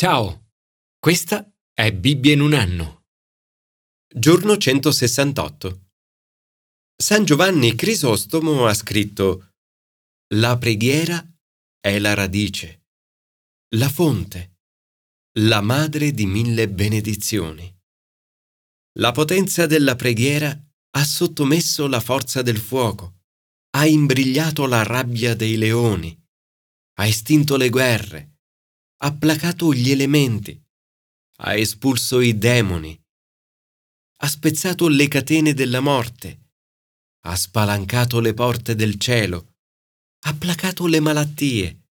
Ciao, questa è Bibbia in un anno. Giorno 168. San Giovanni Crisostomo ha scritto La preghiera è la radice, la fonte, la madre di mille benedizioni. La potenza della preghiera ha sottomesso la forza del fuoco, ha imbrigliato la rabbia dei leoni, ha estinto le guerre, ha placato gli elementi, ha espulso i demoni, ha spezzato le catene della morte, ha spalancato le porte del cielo, ha placato le malattie,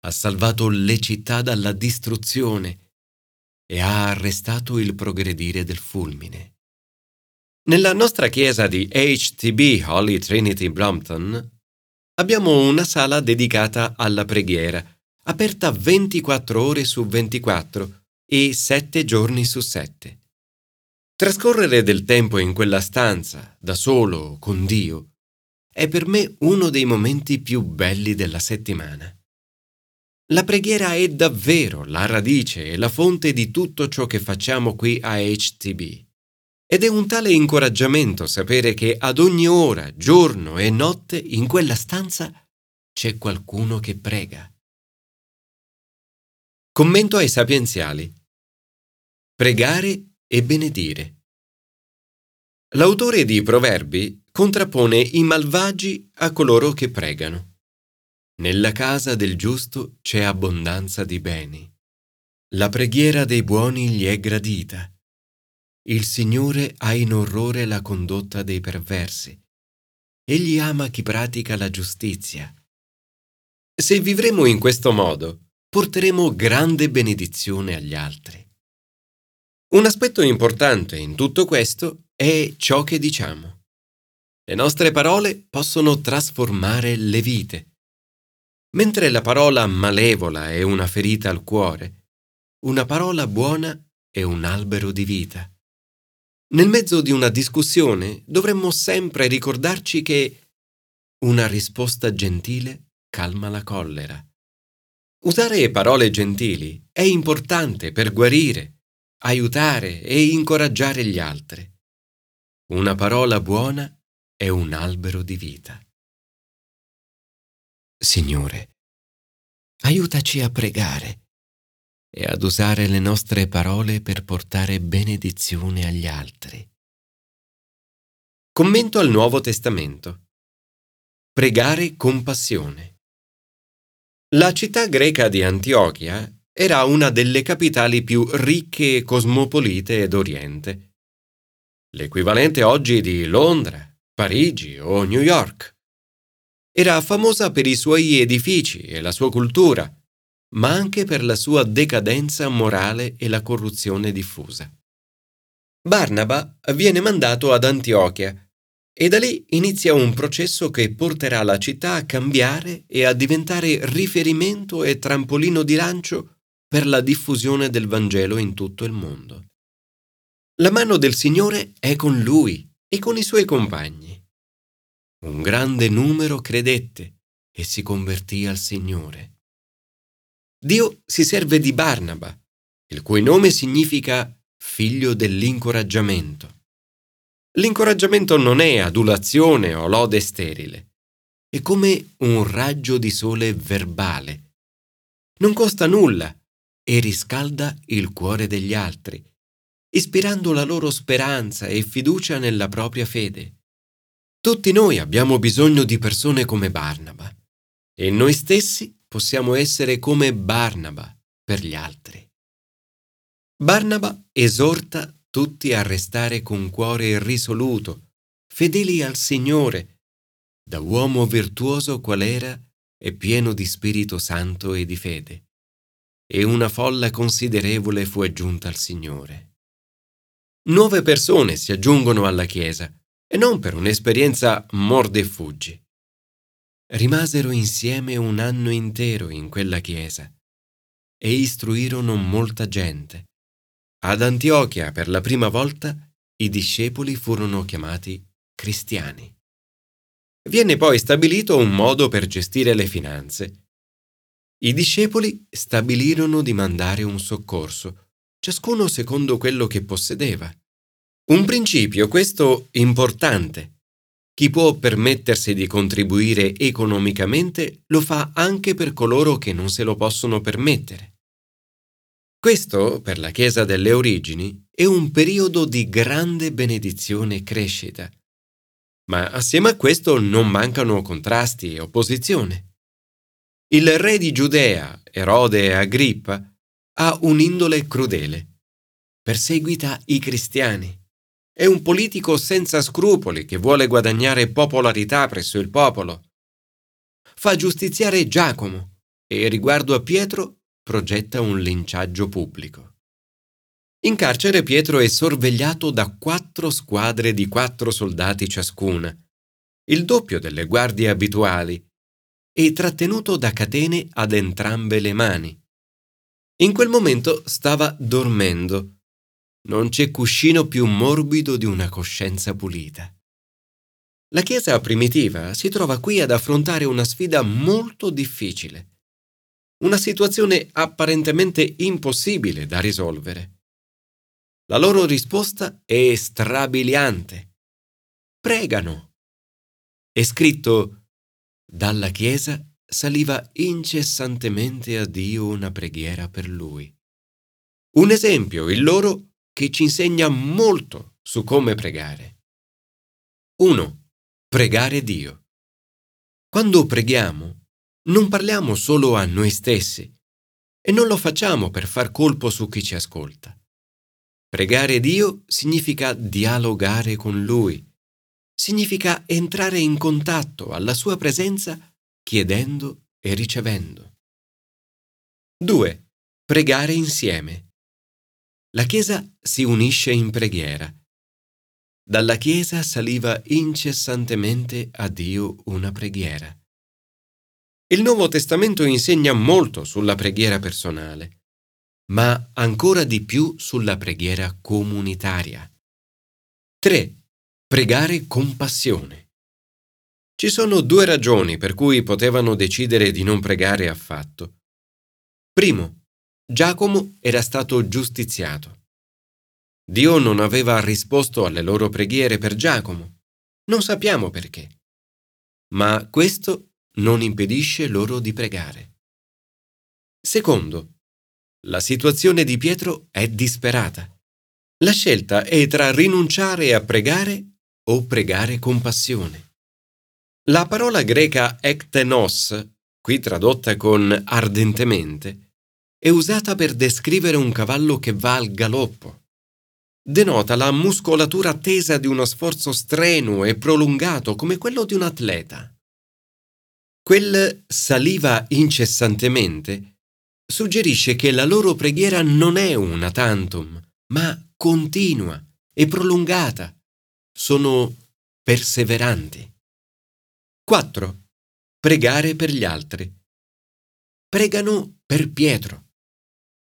ha salvato le città dalla distruzione e ha arrestato il progredire del fulmine. Nella nostra chiesa di HTB Holy Trinity Brompton abbiamo una sala dedicata alla preghiera aperta 24 ore su 24 e 7 giorni su 7. Trascorrere del tempo in quella stanza, da solo, con Dio, è per me uno dei momenti più belli della settimana. La preghiera è davvero la radice e la fonte di tutto ciò che facciamo qui a HTB. Ed è un tale incoraggiamento sapere che ad ogni ora, giorno e notte in quella stanza c'è qualcuno che prega. Commento ai sapienziali. Pregare e benedire. L'autore di Proverbi contrappone i malvagi a coloro che pregano. Nella casa del giusto c'è abbondanza di beni. La preghiera dei buoni gli è gradita. Il Signore ha in orrore la condotta dei perversi. Egli ama chi pratica la giustizia. Se vivremo in questo modo, porteremo grande benedizione agli altri. Un aspetto importante in tutto questo è ciò che diciamo. Le nostre parole possono trasformare le vite. Mentre la parola malevola è una ferita al cuore, una parola buona è un albero di vita. Nel mezzo di una discussione dovremmo sempre ricordarci che una risposta gentile calma la collera. Usare parole gentili è importante per guarire, aiutare e incoraggiare gli altri. Una parola buona è un albero di vita. Signore, aiutaci a pregare e ad usare le nostre parole per portare benedizione agli altri. Commento al Nuovo Testamento. Pregare con passione. La città greca di Antiochia era una delle capitali più ricche e cosmopolite d'Oriente. L'equivalente oggi di Londra, Parigi o New York. Era famosa per i suoi edifici e la sua cultura, ma anche per la sua decadenza morale e la corruzione diffusa. Barnaba viene mandato ad Antiochia e da lì inizia un processo che porterà la città a cambiare e a diventare riferimento e trampolino di lancio per la diffusione del Vangelo in tutto il mondo. La mano del Signore è con lui e con i suoi compagni. Un grande numero credette e si convertì al Signore. Dio si serve di Barnaba, il cui nome significa figlio dell'incoraggiamento. L'incoraggiamento non è adulazione o lode sterile. È come un raggio di sole verbale. Non costa nulla e riscalda il cuore degli altri, ispirando la loro speranza e fiducia nella propria fede. Tutti noi abbiamo bisogno di persone come Barnaba e noi stessi possiamo essere come Barnaba per gli altri. Barnaba esorta tutti a restare con cuore risoluto, fedeli al Signore, da uomo virtuoso qual era e pieno di Spirito Santo e di fede. E una folla considerevole fu aggiunta al Signore. Nuove persone si aggiungono alla Chiesa, e non per un'esperienza morde e fuggi. Rimasero insieme un anno intero in quella Chiesa e istruirono molta gente ad Antiochia per la prima volta i discepoli furono chiamati cristiani. Viene poi stabilito un modo per gestire le finanze. I discepoli stabilirono di mandare un soccorso, ciascuno secondo quello che possedeva. Un principio questo importante. Chi può permettersi di contribuire economicamente lo fa anche per coloro che non se lo possono permettere. Questo, per la Chiesa delle origini, è un periodo di grande benedizione e crescita. Ma assieme a questo non mancano contrasti e opposizione. Il re di Giudea, Erode Agrippa, ha un'indole crudele. Perseguita i cristiani. È un politico senza scrupoli che vuole guadagnare popolarità presso il popolo. Fa giustiziare Giacomo e riguardo a Pietro progetta un linciaggio pubblico. In carcere Pietro è sorvegliato da quattro squadre di quattro soldati ciascuna, il doppio delle guardie abituali, e trattenuto da catene ad entrambe le mani. In quel momento stava dormendo. Non c'è cuscino più morbido di una coscienza pulita. La Chiesa primitiva si trova qui ad affrontare una sfida molto difficile, una situazione apparentemente impossibile da risolvere. La loro risposta è strabiliante. Pregano. È scritto, dalla Chiesa saliva incessantemente a Dio una preghiera per lui. Un esempio, il loro, che ci insegna molto su come pregare. 1. Pregare Dio. Quando preghiamo, non parliamo solo a noi stessi e non lo facciamo per far colpo su chi ci ascolta. Pregare Dio significa dialogare con Lui, significa entrare in contatto alla Sua presenza chiedendo e ricevendo. 2. Pregare insieme. La Chiesa si unisce in preghiera. Dalla Chiesa saliva incessantemente a Dio una preghiera. Il Nuovo Testamento insegna molto sulla preghiera personale ma ancora di più sulla preghiera comunitaria. 3. Pregare con passione. Ci sono due ragioni per cui potevano decidere di non pregare affatto. Primo, Giacomo era stato giustiziato. Dio non aveva risposto alle loro preghiere per Giacomo. Non sappiamo perché. Ma questo non impedisce loro di pregare. Secondo, la situazione di Pietro è disperata. La scelta è tra rinunciare a pregare o pregare con passione. La parola greca ektenos, qui tradotta con ardentemente, è usata per descrivere un cavallo che va al galoppo. Denota la muscolatura tesa di uno sforzo strenuo e prolungato come quello di un atleta. Quel saliva incessantemente suggerisce che la loro preghiera non è una tantum, ma continua e prolungata. Sono perseveranti. 4. Pregare per gli altri. Pregano per Pietro.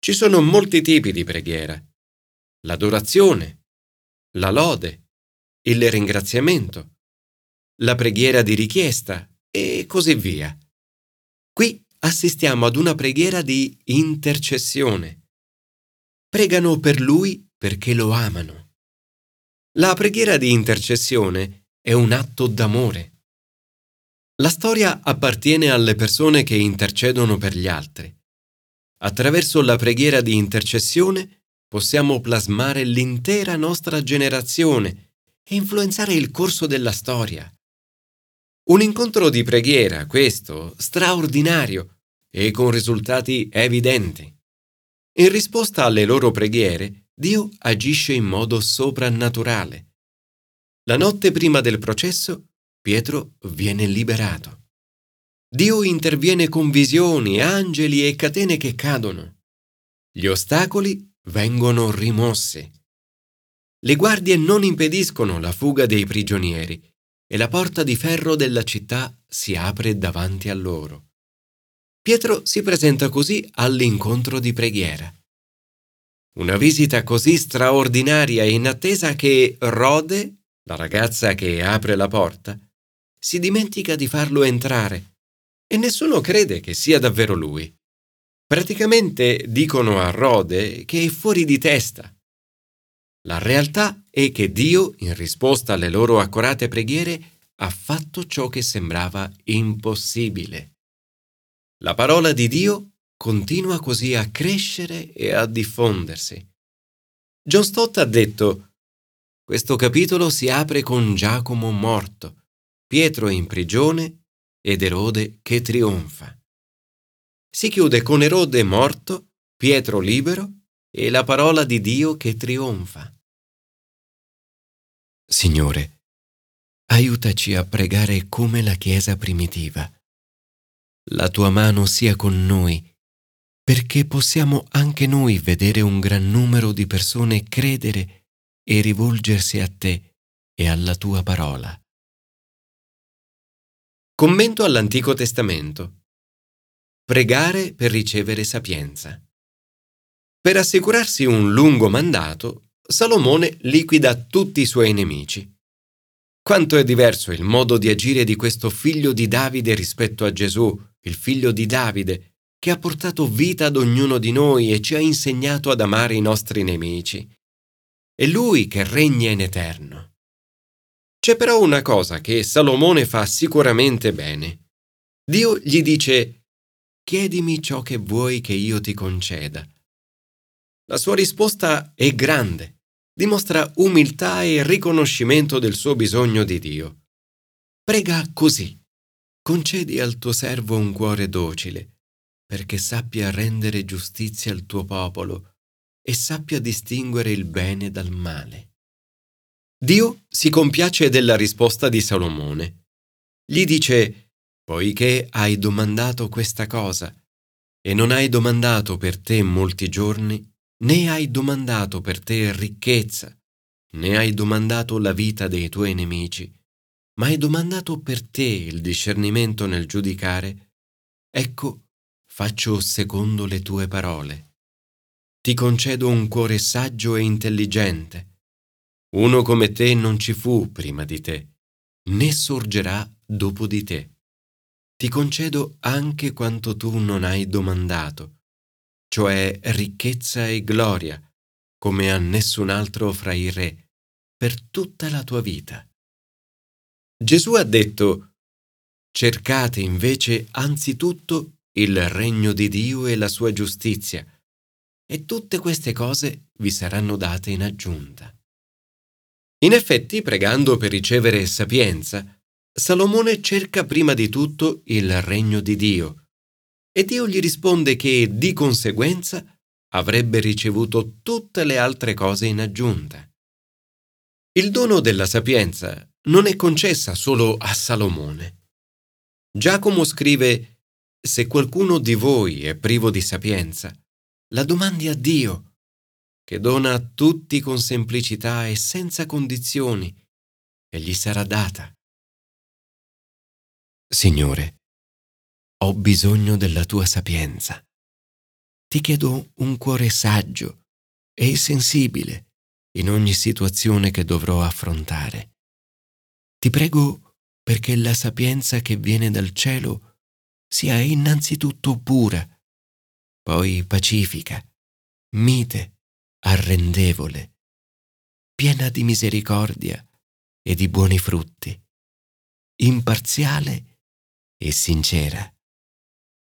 Ci sono molti tipi di preghiera. L'adorazione, la lode, il ringraziamento, la preghiera di richiesta e così via. Qui assistiamo ad una preghiera di intercessione. Pregano per lui perché lo amano. La preghiera di intercessione è un atto d'amore. La storia appartiene alle persone che intercedono per gli altri. Attraverso la preghiera di intercessione possiamo plasmare l'intera nostra generazione e influenzare il corso della storia. Un incontro di preghiera, questo, straordinario e con risultati evidenti. In risposta alle loro preghiere, Dio agisce in modo soprannaturale. La notte prima del processo, Pietro viene liberato. Dio interviene con visioni, angeli e catene che cadono. Gli ostacoli vengono rimossi. Le guardie non impediscono la fuga dei prigionieri e la porta di ferro della città si apre davanti a loro. Pietro si presenta così all'incontro di preghiera. Una visita così straordinaria e inattesa che Rode, la ragazza che apre la porta, si dimentica di farlo entrare e nessuno crede che sia davvero lui. Praticamente dicono a Rode che è fuori di testa. La realtà è che Dio, in risposta alle loro accorate preghiere, ha fatto ciò che sembrava impossibile. La parola di Dio continua così a crescere e a diffondersi. John Stott ha detto questo capitolo si apre con Giacomo morto, Pietro in prigione ed Erode che trionfa. Si chiude con Erode morto, Pietro libero e la parola di Dio che trionfa. Signore, aiutaci a pregare come la Chiesa primitiva. La tua mano sia con noi, perché possiamo anche noi vedere un gran numero di persone credere e rivolgersi a te e alla tua parola. Commento all'Antico Testamento. Pregare per ricevere sapienza. Per assicurarsi un lungo mandato, Salomone liquida tutti i suoi nemici. Quanto è diverso il modo di agire di questo figlio di Davide rispetto a Gesù, il figlio di Davide, che ha portato vita ad ognuno di noi e ci ha insegnato ad amare i nostri nemici. È lui che regna in eterno. C'è però una cosa che Salomone fa sicuramente bene. Dio gli dice, chiedimi ciò che vuoi che io ti conceda. La sua risposta è grande, dimostra umiltà e riconoscimento del suo bisogno di Dio. Prega così, concedi al tuo servo un cuore docile, perché sappia rendere giustizia al tuo popolo e sappia distinguere il bene dal male. Dio si compiace della risposta di Salomone. Gli dice, poiché hai domandato questa cosa, e non hai domandato per te molti giorni, né hai domandato per te ricchezza, né hai domandato la vita dei tuoi nemici, ma hai domandato per te il discernimento nel giudicare, ecco, faccio secondo le tue parole ti concedo un cuore saggio e intelligente. Uno come te non ci fu prima di te, né sorgerà dopo di te. Ti concedo anche quanto tu non hai domandato, cioè ricchezza e gloria, come a nessun altro fra i re, per tutta la tua vita. Gesù ha detto, cercate invece anzitutto il regno di Dio e la sua giustizia, e tutte queste cose vi saranno date in aggiunta. In effetti, pregando per ricevere sapienza, Salomone cerca prima di tutto il regno di Dio e Dio gli risponde che di conseguenza avrebbe ricevuto tutte le altre cose in aggiunta. Il dono della sapienza non è concessa solo a Salomone. Giacomo scrive Se qualcuno di voi è privo di sapienza, la domandi a Dio, che dona a tutti con semplicità e senza condizioni, e gli sarà data. Signore, ho bisogno della tua sapienza. Ti chiedo un cuore saggio e sensibile in ogni situazione che dovrò affrontare. Ti prego perché la sapienza che viene dal cielo sia innanzitutto pura poi pacifica, mite, arrendevole, piena di misericordia e di buoni frutti, imparziale e sincera.